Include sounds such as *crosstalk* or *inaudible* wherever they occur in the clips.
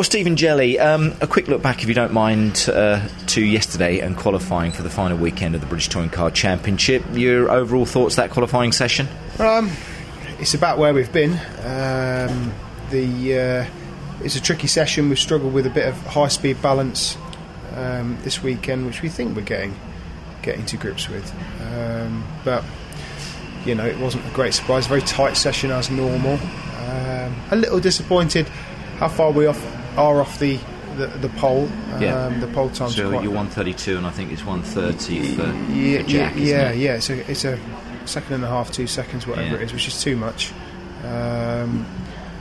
Well, Stephen Jelley, um, a quick look back, if you don't mind, uh, to yesterday and qualifying for the final weekend of the British Touring Car Championship. Your overall thoughts that qualifying session? Um, it's about where we've been. Um, the uh, it's a tricky session. We've struggled with a bit of high-speed balance um, this weekend, which we think we're getting getting to grips with. Um, but you know, it wasn't a great surprise. Very tight session as normal. Um, a little disappointed how far we off are off the the, the pole. Yeah. Um, the pole time's So quite you're 132, and I think it's 130 for, yeah, for Jack. yeah, yeah, yeah. It's a, it's a second and a half, two seconds, whatever Yeah. it is, which is too much. Um,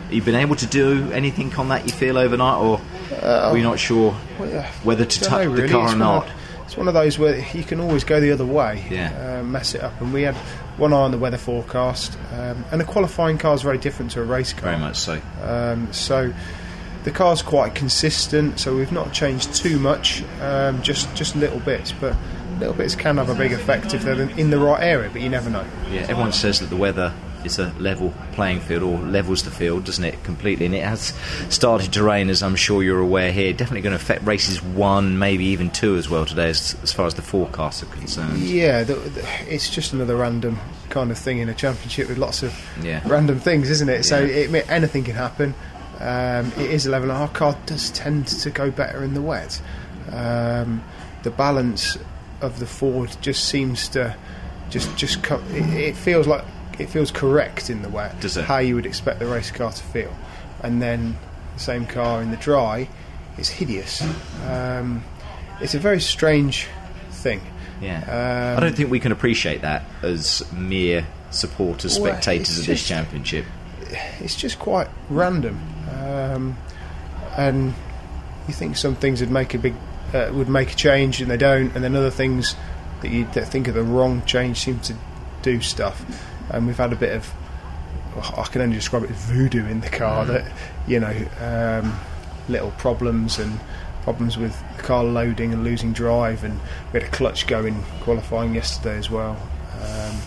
have You been able to do anything on that? You feel overnight, or were you not sure well, yeah, whether to touch know, the car It's or not? Of, it's one of those where you can always go the other way, Yeah. uh, mess it up. And we had one eye on the weather forecast, um, and a qualifying car is very different to a race car. Very much so. Um, so the car's quite consistent, so we've not changed too much, um, just just little bits, but little bits can have a big effect if they're in the right area, but you never know. Yeah, everyone says that the weather is a level playing field or levels the field, doesn't it, completely? And it has started to rain, as I'm sure you're aware here. Definitely going to affect races one, maybe even two as well today, as, as far as the forecasts are concerned. Yeah, the, the, it's just another random kind of thing in a championship with lots of Yeah. random things, isn't it? So Yeah. it, anything can happen. Um, it is a level, and our car does tend to go better in the wet. Um, the balance of the Ford just seems to just just co- it, it feels like it feels correct in the wet. Does it? How you would expect the race car to feel, and then the same car in the dry is hideous. Um, it's a very strange thing. Yeah. Um, I don't think we can appreciate that as mere supporters, Well, spectators it's of this just- championship. It's just quite random, um, and you think some things would make a big uh, would make a change, and they don't, and then other things that you that think are the wrong change seem to do stuff. And we've had a bit of I can only describe it as voodoo in the car that you know um, little problems and problems with the car loading and losing drive, and we had a clutch go in qualifying yesterday as well. Um,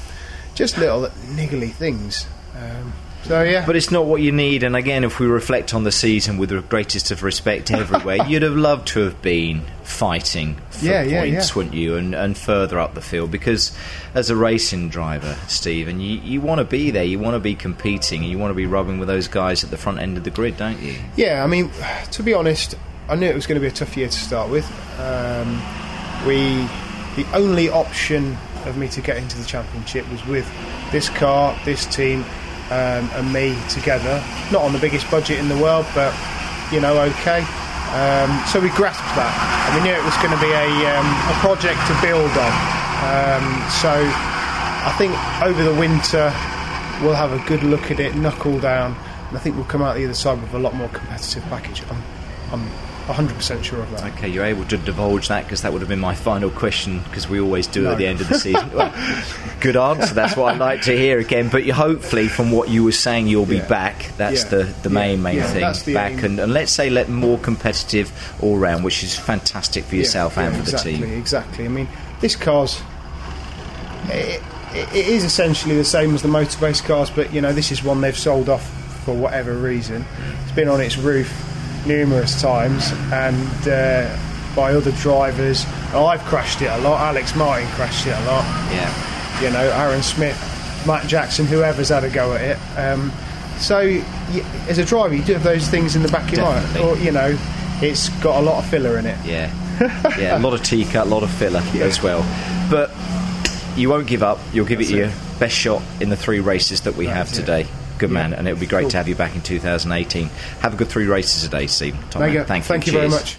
just little niggly things. Um, so yeah, But it's not what you need, and again, if we reflect on the season with the greatest of respect everywhere, *laughs* you'd have loved to have been fighting for Yeah, yeah, points, yeah. wouldn't you? And, and further up the field, because as a racing driver, Stephen, you, you want to be there, you want to be competing, and you want to be rubbing with those guys at the front end of the grid, don't you? Yeah, I mean, *sighs* to be honest, I knew it was going to be a tough year to start with. Um, we, the only option of me to get into the championship was with this car, this team, um, and me together. Not on the biggest budget in the world, but you know, okay. Um, so we grasped that, and we knew it was going to be a, um, a project to build on. Um, so I think over the winter we'll have a good look at it, knuckle down, and I think we'll come out the other side with a lot more competitive package. I'm, I'm 100% sure of that. Okay, you're able to divulge that because that would have been my final question because we always do No. at the end of the season. Well, *laughs* good answer. That's what I'd like to hear again. But you, hopefully, from what you were saying, you'll be Yeah. back. That's Yeah. the, the Yeah. main main thing. back and, and let's say let more competitive all round, which is fantastic for yourself and for the team. Exactly. I mean, this car's it, it is essentially the same as the Motorbase cars, but you know this is one they've sold off for whatever reason. It's been on its roof numerous times and uh, by other drivers. I've crashed it a lot. Alex Martin crashed it a lot. Yeah. You know, Aron Smith, Mat Jackson, whoever's had a go at it. Um, so, as a driver, you do have those things in the back of your mind, or you know, it's got a lot of filler in it. Yeah, *laughs* yeah, a lot of T-Cut, a lot of filler as well. But you won't give up. You'll give That's it your it. best shot in the three races that we have today. it. Good Yeah. man, and it would be great Cool. to have you back in 2018. Have a good three races today, day, Steve. Top man. Thank you. thank you very much.